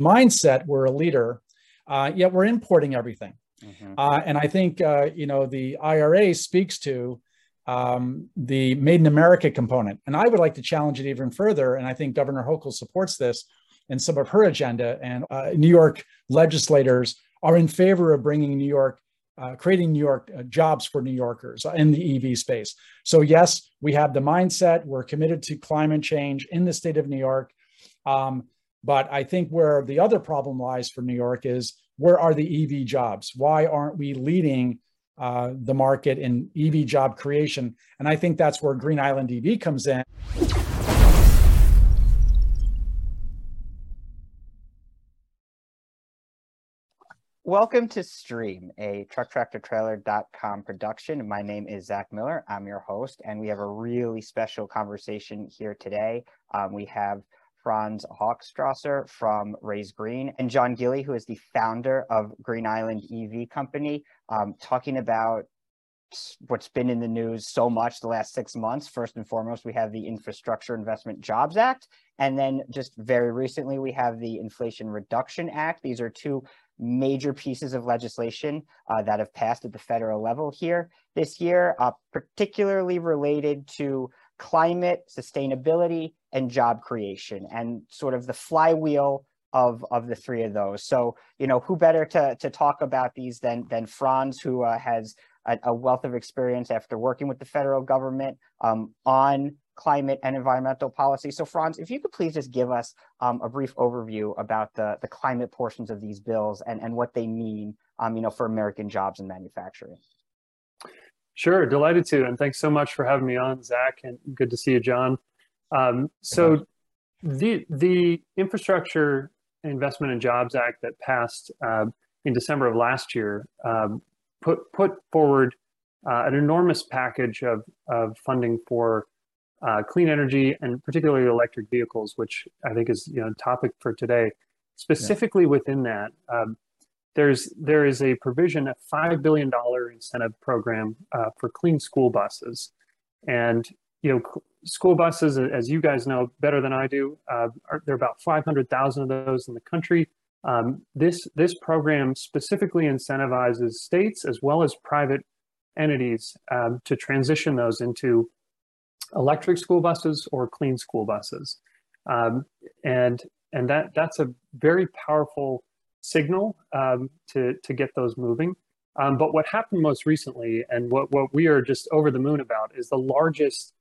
mindset, we're a leader, uh, yet we're importing everything. Mm-hmm. Uh, and I think uh, you know the IRA speaks to um, the Made in America component, and I would like to challenge it even further. And I think Governor Hochul supports this in some of her agenda. And uh, New York legislators are in favor of bringing New York, uh, creating New York uh, jobs for New Yorkers in the EV space. So yes, we have the mindset. We're committed to climate change in the state of New York. Um, but I think where the other problem lies for New York is where are the EV jobs? Why aren't we leading uh, the market in EV job creation? And I think that's where Green Island EV comes in. Welcome to Stream, a trucktractortrailer.com production. My name is Zach Miller. I'm your host, and we have a really special conversation here today. Um, we have Franz Hochstrasser from Raise Green, and John Gilley, who is the founder of Green Island EV Company, um, talking about what's been in the news so much the last six months. First and foremost, we have the Infrastructure Investment Jobs Act. And then just very recently, we have the Inflation Reduction Act. These are two major pieces of legislation uh, that have passed at the federal level here this year, uh, particularly related to climate, sustainability, and job creation, and sort of the flywheel of of the three of those. So, you know, who better to to talk about these than than Franz, who uh, has a, a, wealth of experience after working with the federal government um, on climate and environmental policy. So, Franz, if you could please just give us um, a brief overview about the the climate portions of these bills and and what they mean, um, you know, for American jobs and manufacturing. Sure, delighted to, and thanks so much for having me on, Zach, and good to see you, John. Um, so, the the Infrastructure Investment and Jobs Act that passed uh, in December of last year um, put put forward uh, an enormous package of of funding for uh, clean energy and particularly electric vehicles, which I think is you know topic for today. Specifically yeah. within that, um, there's there is a provision, a five billion dollar incentive program uh, for clean school buses, and you know school buses, as you guys know better than I do, uh, are, there are about five hundred thousand of those in the country. Um, this this program specifically incentivizes states as well as private entities um, to transition those into electric school buses or clean school buses, um, and and that that's a very powerful signal um, to, to get those moving. Um, but what happened most recently, and what, what we are just over the moon about, is the largest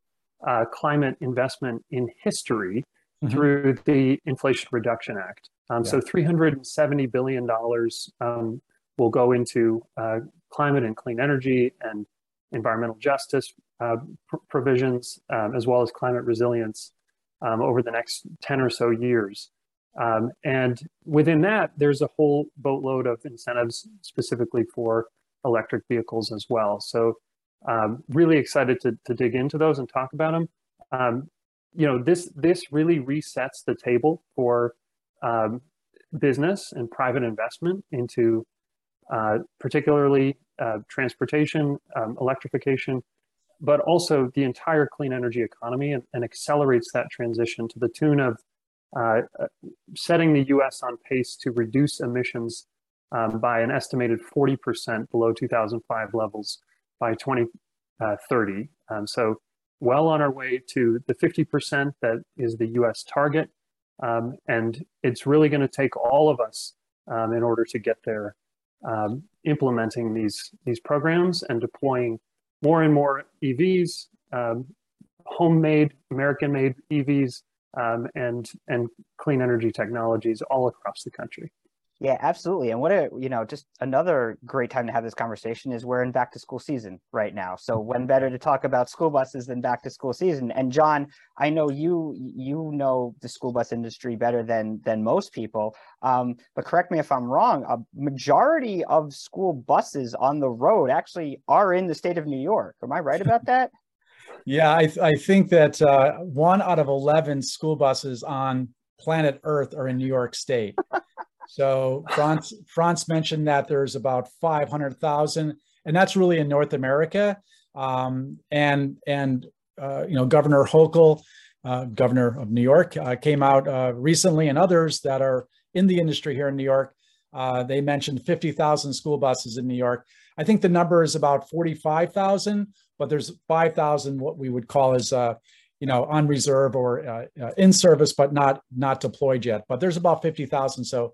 uh, climate investment in history mm-hmm. through the Inflation Reduction Act. Um, yeah. So $370 billion um, will go into uh, climate and clean energy and environmental justice uh, pr- provisions, um, as well as climate resilience um, over the next 10 or so years. Um, and within that, there's a whole boatload of incentives specifically for electric vehicles as well. So um, really excited to, to dig into those and talk about them. Um, you know, this this really resets the table for um, business and private investment into uh, particularly uh, transportation, um, electrification, but also the entire clean energy economy and, and accelerates that transition to the tune of uh, setting the US on pace to reduce emissions um, by an estimated 40% below 2005 levels by 2030. Uh, um, so, well on our way to the 50% that is the US target. Um, and it's really going to take all of us um, in order to get there, um, implementing these, these programs and deploying more and more EVs, um, homemade, American made EVs um, and and clean energy technologies all across the country. Yeah, absolutely. And what a you know, just another great time to have this conversation is we're in back to school season right now. So when better to talk about school buses than back to school season? And John, I know you you know the school bus industry better than than most people. Um, but correct me if I'm wrong. A majority of school buses on the road actually are in the state of New York. Am I right about that? Yeah, I, I think that uh, one out of 11 school buses on planet Earth are in New York State. so Franz, Franz mentioned that there's about 500,000, and that's really in North America. Um, and and uh, you know, Governor Hochul, uh, governor of New York, uh, came out uh, recently, and others that are in the industry here in New York. Uh, they mentioned 50,000 school buses in New York. I think the number is about 45,000, but there's 5,000 what we would call as, uh, you know, on reserve or uh, uh in service, but not not deployed yet. But there's about 50,000. So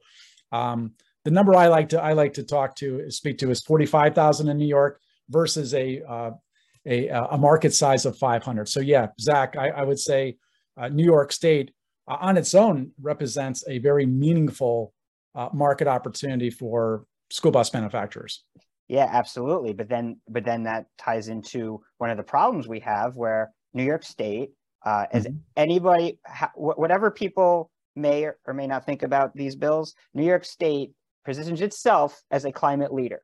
um, the number I like to I like to talk to speak to is 45,000 in New York versus a uh, a, a market size of 500. So yeah, Zach, I, I would say uh, New York State on its own represents a very meaningful uh, market opportunity for school bus manufacturers. Yeah, absolutely. But then, but then that ties into one of the problems we have, where New York State, uh, as mm-hmm. anybody, ha- whatever people may or may not think about these bills, New York State positions itself as a climate leader,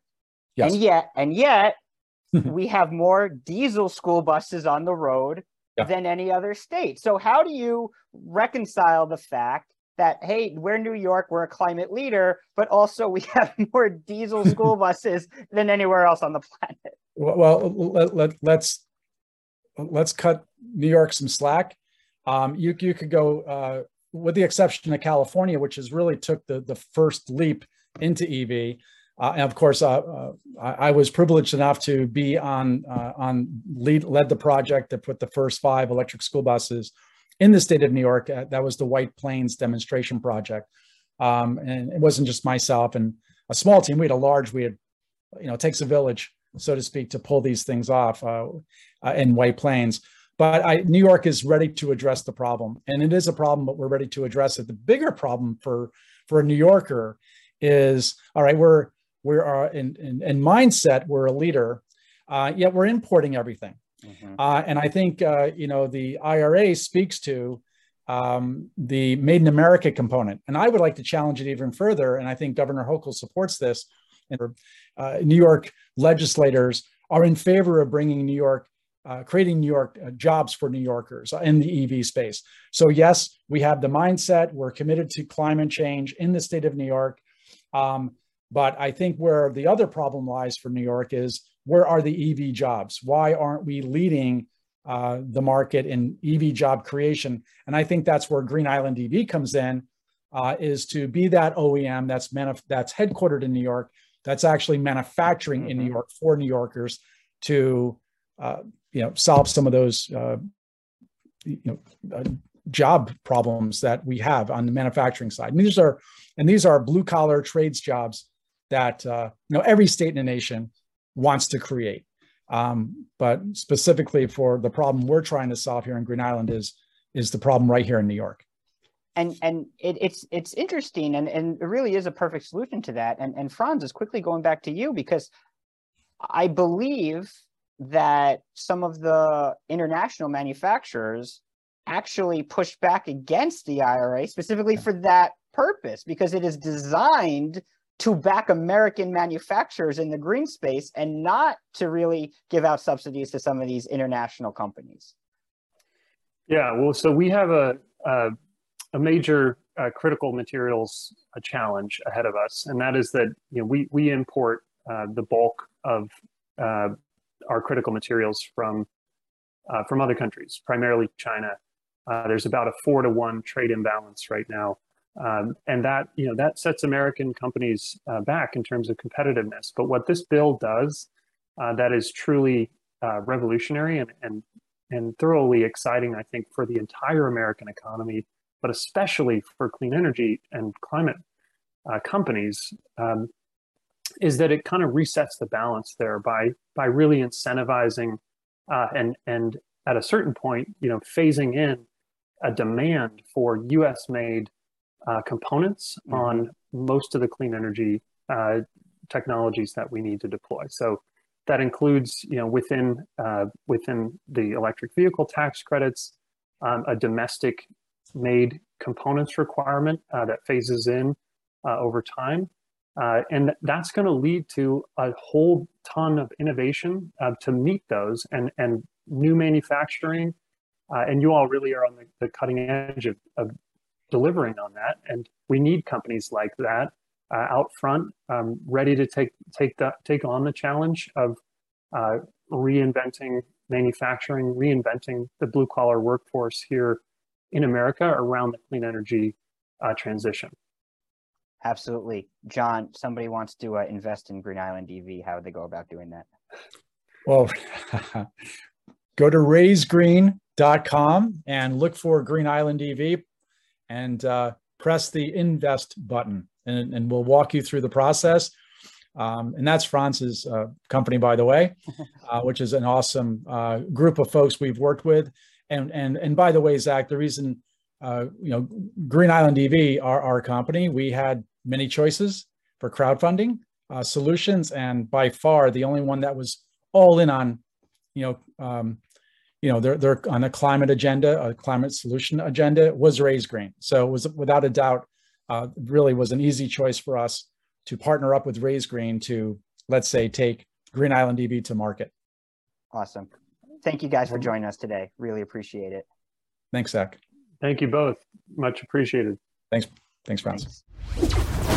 yes. and yet, and yet, we have more diesel school buses on the road yeah. than any other state. So, how do you reconcile the fact that hey we're new york we're a climate leader but also we have more diesel school buses than anywhere else on the planet. Well let, let, let's let's cut new york some slack. Um, you, you could go uh, with the exception of california which has really took the, the first leap into ev uh, and of course, uh, uh, I, I, was privileged enough to be on uh, on lead led the project that put the first five electric school buses in the state of New York. Uh, that was the White Plains demonstration project. Um, and it wasn't just myself and a small team. We had a large, we had, you know, it takes a village, so to speak, to pull these things off uh, uh, in White Plains. But I, New York is ready to address the problem, and it is a problem, but we're ready to address it. The bigger problem for for a New Yorker is, all right, we're we're in, in, in mindset, we're a leader, uh, yet we're importing everything. Mm-hmm. Uh, and I think uh, you know the IRA speaks to um, the Made in America component, and I would like to challenge it even further. And I think Governor Hochul supports this. And uh, New York legislators are in favor of bringing New York, uh, creating New York uh, jobs for New Yorkers in the EV space. So yes, we have the mindset. We're committed to climate change in the state of New York. Um, but I think where the other problem lies for New York is where are the EV jobs? Why aren't we leading uh, the market in EV job creation? And I think that's where Green Island EV comes in, uh, is to be that OEM that's manuf- that's headquartered in New York, that's actually manufacturing mm-hmm. in New mm-hmm. York for New Yorkers to uh, you know solve some of those uh, you know uh, job problems that we have on the manufacturing side. And these are and these are blue collar trades jobs that uh, you know every state in the nation wants to create. Um, but specifically for the problem we're trying to solve here in Green Island is is the problem right here in New York. And and it, it's it's interesting and, and it really is a perfect solution to that. And and Franz is quickly going back to you because I believe that some of the international manufacturers actually push back against the IRA specifically for that purpose because it is designed to back American manufacturers in the green space and not to really give out subsidies to some of these international companies. Yeah, well, so we have a a, a major uh, critical materials uh, challenge ahead of us, and that is that you know we we import uh, the bulk of uh, our critical materials from uh, from other countries, primarily China. There's about a four to one trade imbalance right now um, and that you know that sets American companies uh, back in terms of competitiveness. But what this bill does uh, that is truly uh, revolutionary and, and and thoroughly exciting, I think, for the entire American economy, but especially for clean energy and climate uh, companies, um, is that it kind of resets the balance there by by really incentivizing uh, and and at a certain point, you know, phasing in a demand for U.S. made uh, components mm-hmm. on most of the clean energy uh, technologies that we need to deploy. So that includes, you know, within uh, within the electric vehicle tax credits, um, a domestic made components requirement uh, that phases in uh, over time. Uh, and that's going to lead to a whole ton of innovation to meet those and, and new manufacturing. and you all really are on the, the cutting edge of, of delivering on that. And we need companies like that uh, out front, um, ready to take take that take on the challenge of uh, reinventing manufacturing, reinventing the blue collar workforce here in America around the clean energy uh, transition. Absolutely. John, somebody wants to uh, invest in Green Island EV. How would they go about doing that? Well, go to raisegreen.com and look for Green Island EV and uh, press the invest button, and, and, we'll walk you through the process. Um, and that's Franz's uh, company, by the way, uh, which is an awesome uh, group of folks we've worked with. And and and by the way, Zach, the reason uh, you know Green Island EV, our our company, we had many choices for crowdfunding uh, solutions, and by far the only one that was all in on, you know, um, you know, they're they're on a climate agenda, a climate solution agenda was Raise Green. So it was without a doubt, uh, really was an easy choice for us to partner up with Raise Green to let's say take Green Island EV to market. Awesome. Thank you guys for joining us today. Really appreciate it. Thanks, Zach. Thank you both. Much appreciated. Thanks. Thanks, Franz. Thanks.